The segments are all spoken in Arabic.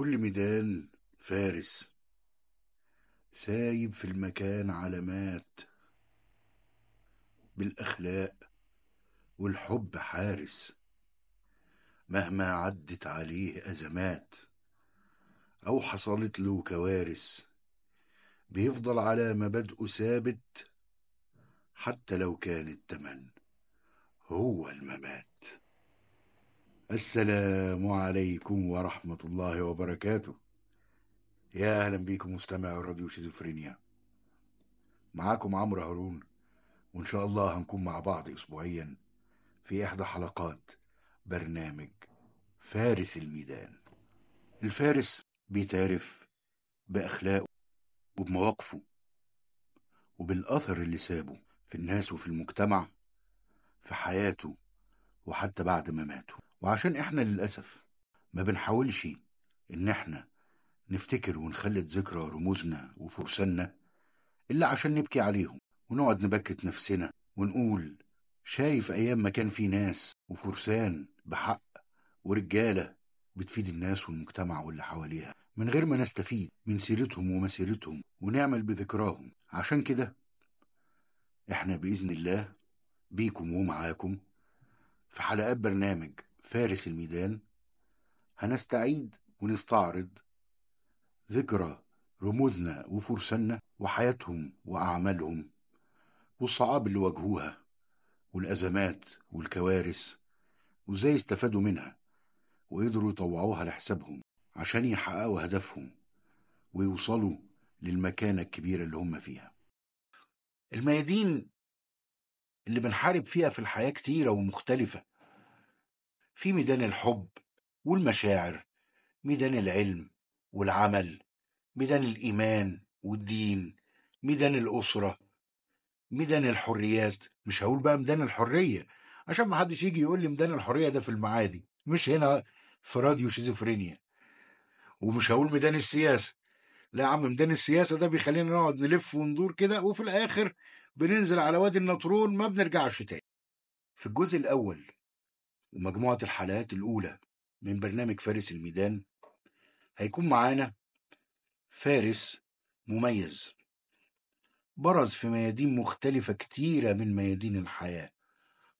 كل ميدان فارس سايب في المكان علامات بالأخلاق والحب حارس مهما عدت عليه أزمات أو حصلت له كوارث بيفضل على مبادئه ثابت حتى لو كان التمن هو الممات. السلام عليكم ورحمة الله وبركاته. يا أهلا بيكم مستمع راديو شيزوفرينيا. معاكم عمرو هارون وإن شاء الله هنكون مع بعض أسبوعيا في إحدى حلقات برنامج فارس الميدان. الفارس بيتعرف بأخلاقه وبمواقفه وبالأثر اللي سابه في الناس وفي المجتمع في حياته وحتى بعد ما وعشان إحنا للأسف ما بنحاولش إن إحنا نفتكر ونخلد ذكرى رموزنا وفرساننا إلا عشان نبكي عليهم ونقعد نبكت نفسنا ونقول شايف أيام ما كان في ناس وفرسان بحق ورجالة بتفيد الناس والمجتمع واللي حواليها من غير ما نستفيد من سيرتهم ومسيرتهم ونعمل بذكراهم. عشان كده إحنا بإذن الله بيكم ومعاكم في حلقات برنامج فارس الميدان هنستعيد ونستعرض ذكرى رموزنا وفرساننا وحياتهم وأعمالهم والصعاب اللي واجهوها والأزمات والكوارث وإزاي استفادوا منها وقدروا يطوعوها لحسابهم عشان يحققوا هدفهم ويوصلوا للمكانة الكبيرة اللي هم فيها. الميادين اللي بنحارب فيها في الحياة كتيرة ومختلفة في ميدان الحب والمشاعر ميدان العلم والعمل ميدان الإيمان والدين ميدان الأسرة ميدان الحريات. مش هقول بقى ميدان الحرية عشان ما حدش يجي يقول لي ميدان الحرية ده في المعادي. مش هنا في راديو شيزوفرينيا. ومش هقول ميدان السياسة. لا يا عم ميدان السياسة ده بيخلينا نقعد نلف وندور كده وفي الآخر بننزل على وادي النطرون ما بنرجعش تاني. في الجزء الأول ومجموعة الحلقات الأولى من برنامج فارس الميدان هيكون معانا فارس مميز. برز في ميادين مختلفة كتيرة من ميادين الحياة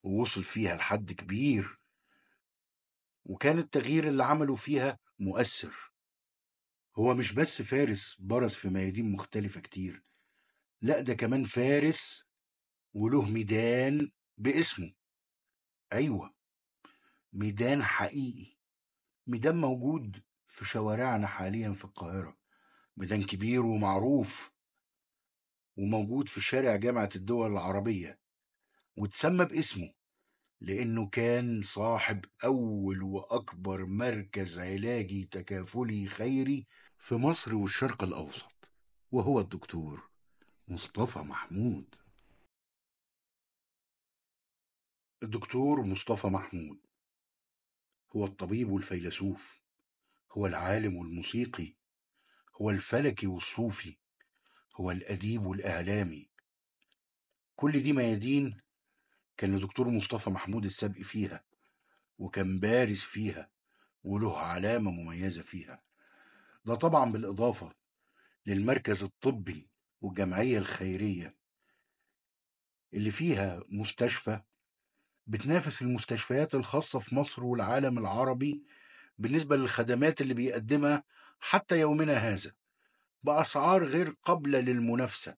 ووصل فيها لحد كبير وكان التغيير اللي عمله فيها مؤثر. هو مش بس فارس برز في ميادين مختلفة كتير لا ده كمان فارس وله ميدان باسمه. أيوة. ميدان حقيقي. ميدان موجود في شوارعنا حاليا في القاهرة. ميدان كبير ومعروف وموجود في شارع جامعة الدول العربية. وتسمى باسمه لأنه كان صاحب أول وأكبر مركز علاجي تكافلي خيري في مصر والشرق الأوسط وهو الدكتور مصطفى محمود. الدكتور مصطفى محمود. هو الطبيب والفيلسوف هو العالم والموسيقي هو الفلكي والصوفي هو الأديب والإعلامي. كل دي ميادين كان الدكتور مصطفى محمود السابق فيها وكان بارز فيها وله علامة مميزة فيها. ده طبعا بالإضافة للمركز الطبي والجمعية الخيرية اللي فيها مستشفى بتنافس المستشفيات الخاصة في مصر والعالم العربي بالنسبة للخدمات اللي بيقدمها حتى يومنا هذا بأسعار غير قابلة للمنافسة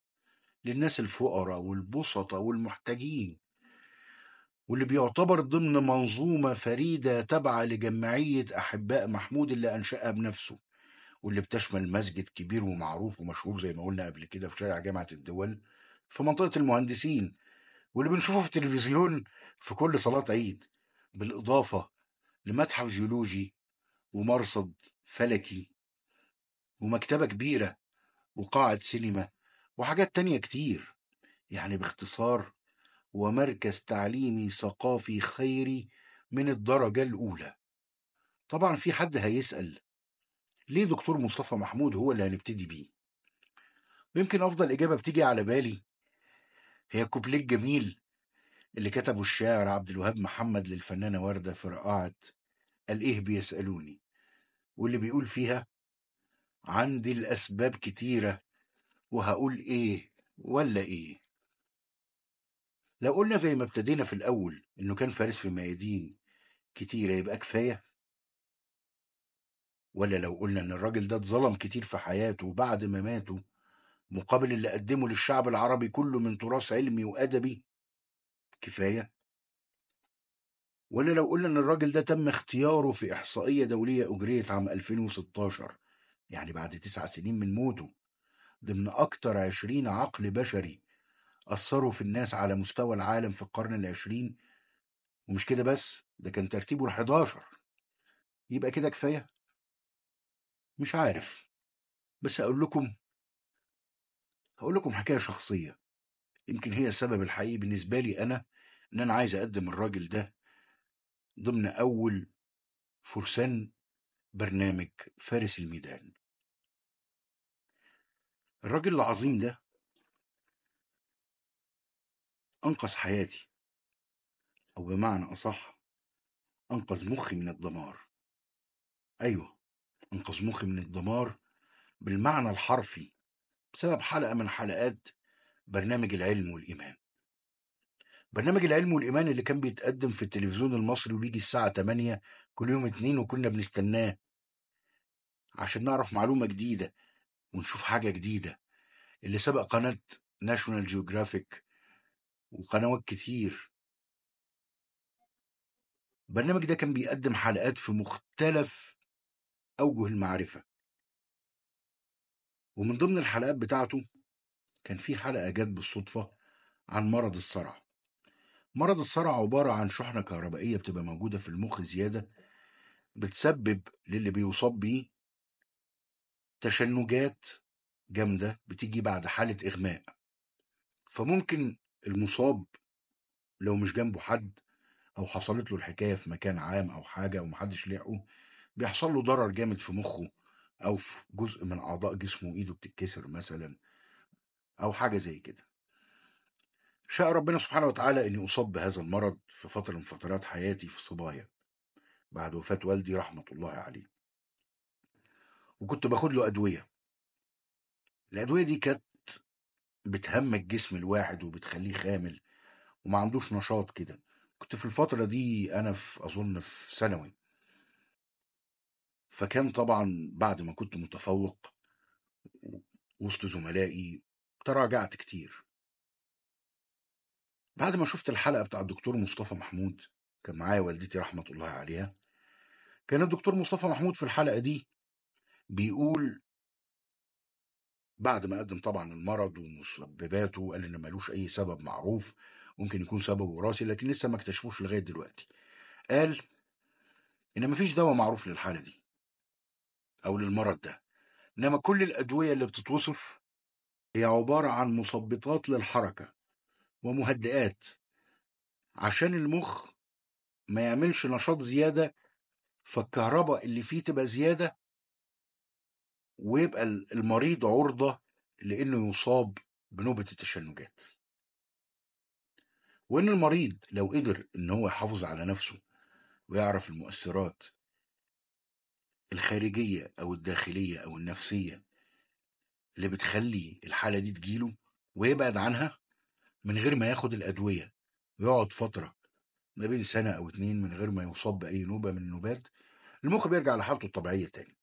للناس الفقراء والبسطة والمحتاجين واللي بيعتبر ضمن منظومة فريدة تابعة لجمعية أحباء محمود اللي أنشأها بنفسه واللي بتشمل مسجد كبير ومعروف ومشهور زي ما قلنا قبل كده في شارع جامعة الدول في منطقة المهندسين. واللي بنشوفه في التلفزيون في كل صلاة عيد بالإضافة لمتحف جيولوجي ومرصد فلكي ومكتبة كبيرة وقاعة سينما وحاجات تانية كتير يعني باختصار هو مركز تعليمي ثقافي خيري من الدرجة الأولى. طبعا في حد هيسأل ليه دكتور مصطفى محمود هو اللي هنبتدي بيه؟ ويمكن أفضل إجابة بتيجي على بالي هي كوبليه الجميل اللي كتبه الشاعر عبد الوهاب محمد للفنانة وردة في رقاعة قال إيه بيسألوني؟ واللي بيقول فيها عندي الأسباب كتيرة وهقول إيه ولا إيه؟ لو قلنا زي ما ابتدينا في الأول إنه كان فارس في ميادين كتيرة يبقى كفاية؟ ولا لو قلنا إن الراجل ده اتظلم كتير في حياته وبعد ما ماته مقابل اللي قدمه للشعب العربي كله من تراث علمي وأدبي. كفاية. ولا لو قلنا إن الراجل ده تم اختياره في إحصائية دولية أجريت عام 2016 يعني بعد تسع سنين من موته ضمن أكتر عشرين عقل بشري أثروا في الناس على مستوى العالم في القرن العشرين. ومش كده بس ده كان ترتيبه الحداشر. يبقى كده كفاية؟ مش عارف. بس أقول لكم هقول لكم حكاية شخصية يمكن هي السبب الحقيقي بالنسبة لي أنا إن أنا عايز أقدم الراجل ده ضمن أول فرسان برنامج فارس الميدان. الراجل العظيم ده أنقذ حياتي أو بمعنى أصح أنقذ مخي من الدمار. أيوه أنقذ مخي من الدمار بالمعنى الحرفي بسبب حلقة من حلقات برنامج العلم والإيمان. برنامج العلم والإيمان اللي كان بيتقدم في التلفزيون المصري وبيجي الساعة 8 كل يوم اتنين وكنا بنستناه عشان نعرف معلومة جديدة ونشوف حاجة جديدة. اللي سبق قناة ناشونال جيوغرافيك وقنوات كتير. البرنامج ده كان بيقدم حلقات في مختلف أوجه المعرفة. ومن ضمن الحلقات بتاعته كان في حلقة جت بالصدفة عن مرض الصرع. مرض الصرع عبارة عن شحنة كهربائية بتبقى موجودة في المخ زيادة بتسبب للي بيصاب بيه تشنجات جامدة بتيجي بعد حالة إغماء. فممكن المصاب لو مش جنبه حد أو حصلت له الحكاية في مكان عام أو حاجة ومحدش لحقه بيحصل له ضرر جامد في مخه أو في جزء من أعضاء جسمه إيده بتتكسر مثلا أو حاجة زي كده. شاء ربنا سبحانه وتعالى إني أصاب بهذا المرض في فترة من فترات حياتي في صبايا بعد وفاة والدي رحمة الله عليه. وكنت باخد له أدوية. الأدوية دي كانت بتهمج جسم الواحد وبتخليه خامل وما عندوش نشاط كده. كنت في الفترة دي أنا في أظن في ثانوي. فكان طبعا بعد ما كنت متفوق وسط زملائي تراجعت كتير. بعد ما شفت الحلقة بتاع الدكتور مصطفى محمود كان معايا والدتي رحمة الله عليها كان الدكتور مصطفى محمود في الحلقة دي بيقول بعد ما قدم طبعا المرض ومسبباته وقال إن ملوش أي سبب معروف ممكن يكون سبب وراثي لكن لسه ما اكتشفوش لغاية دلوقتي. قال إن مفيش دواء معروف للحالة دي. أو للمرض ده. إنما كل الأدوية اللي بتتوصف هي عبارة عن مثبطات للحركة ومهدئات عشان المخ ما يعملش نشاط زيادة فالكهرباء اللي فيه تبقى زيادة ويبقى المريض عرضة لأنه يصاب بنوبة التشنجات. وإن المريض لو قدر إن هو يحافظ على نفسه ويعرف المؤثرات الخارجية أو الداخلية أو النفسية اللي بتخلي الحالة دي تجيله ويبعد عنها من غير ما ياخد الأدوية ويقعد فترة ما بين سنة أو اتنين من غير ما يصاب بأي نوبة من النوبات المخ بيرجع لحالته الطبيعية تاني.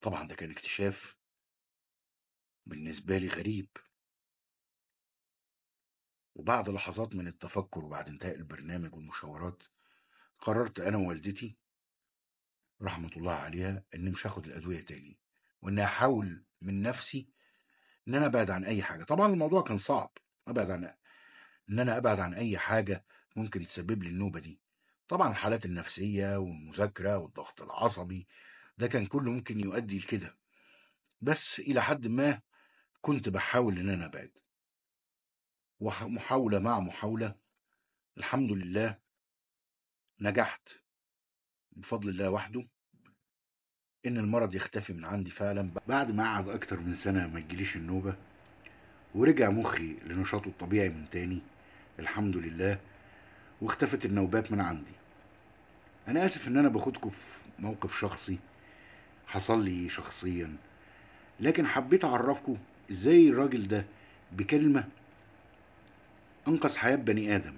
طبعا ده كان اكتشاف بالنسبة لي غريب. وبعد لحظات من التفكر وبعد انتهاء البرنامج والمشاورات قررت أنا ووالدتي رحمة الله عليها إني مش هاخد الأدوية تاني وإني احاول من نفسي إن أنا أبعد عن أي حاجة. طبعا الموضوع كان صعب أبعد عن إن أنا أبعد عن أي حاجة ممكن تسبب لي النوبة دي. طبعا الحالات النفسية والمذاكرة والضغط العصبي ده كان كله ممكن يؤدي لكده. بس إلى حد ما كنت بحاول إن أنا أبعد. ومحاولة مع محاولة الحمد لله نجحت. بفضل الله وحده إن المرض يختفي من عندي فعلا. بعد ما قعد أكتر من سنة ما تجيليش النوبة ورجع مخي لنشاطه الطبيعي من تاني الحمد لله واختفت النوبات من عندي. أنا آسف إن أنا باخدكم في موقف شخصي حصل لي شخصيا لكن حبيت أعرفكم إزاي الراجل ده بكلمة أنقذ حياة بني آدم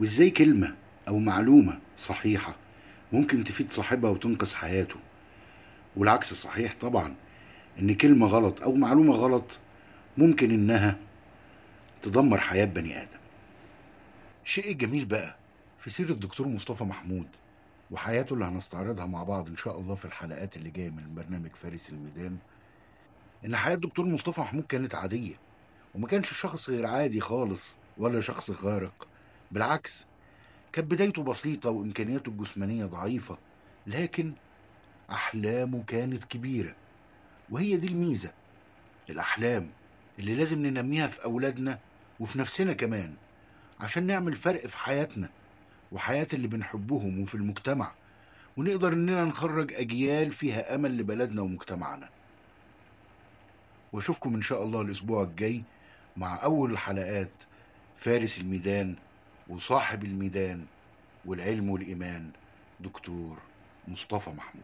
وإزاي كلمة أو معلومة صحيحة ممكن تفيد صاحبها وتنقذ حياته. والعكس صحيح طبعا إن كلمة غلط أو معلومة غلط ممكن إنها تدمر حياة بني آدم. الشيء الجميل بقى في سيرة الدكتور مصطفى محمود وحياته اللي هنستعرضها مع بعض إن شاء الله في الحلقات اللي جاية من برنامج فارس الميدان إن حياة الدكتور مصطفى محمود كانت عادية وما كانش شخص غير عادي خالص ولا شخص خارق بالعكس كانت بدايته بسيطة وإمكانياته الجسمانية ضعيفة لكن أحلامه كانت كبيرة وهي دي الميزة. الأحلام اللي لازم ننميها في أولادنا وفي نفسنا كمان عشان نعمل فرق في حياتنا وحياة اللي بنحبهم وفي المجتمع ونقدر إننا نخرج أجيال فيها أمل لبلدنا ومجتمعنا. وأشوفكم إن شاء الله الأسبوع الجاي مع أول حلقات فارس الميدان وصاحب الميدان والعلم والإيمان دكتور مصطفى محمود.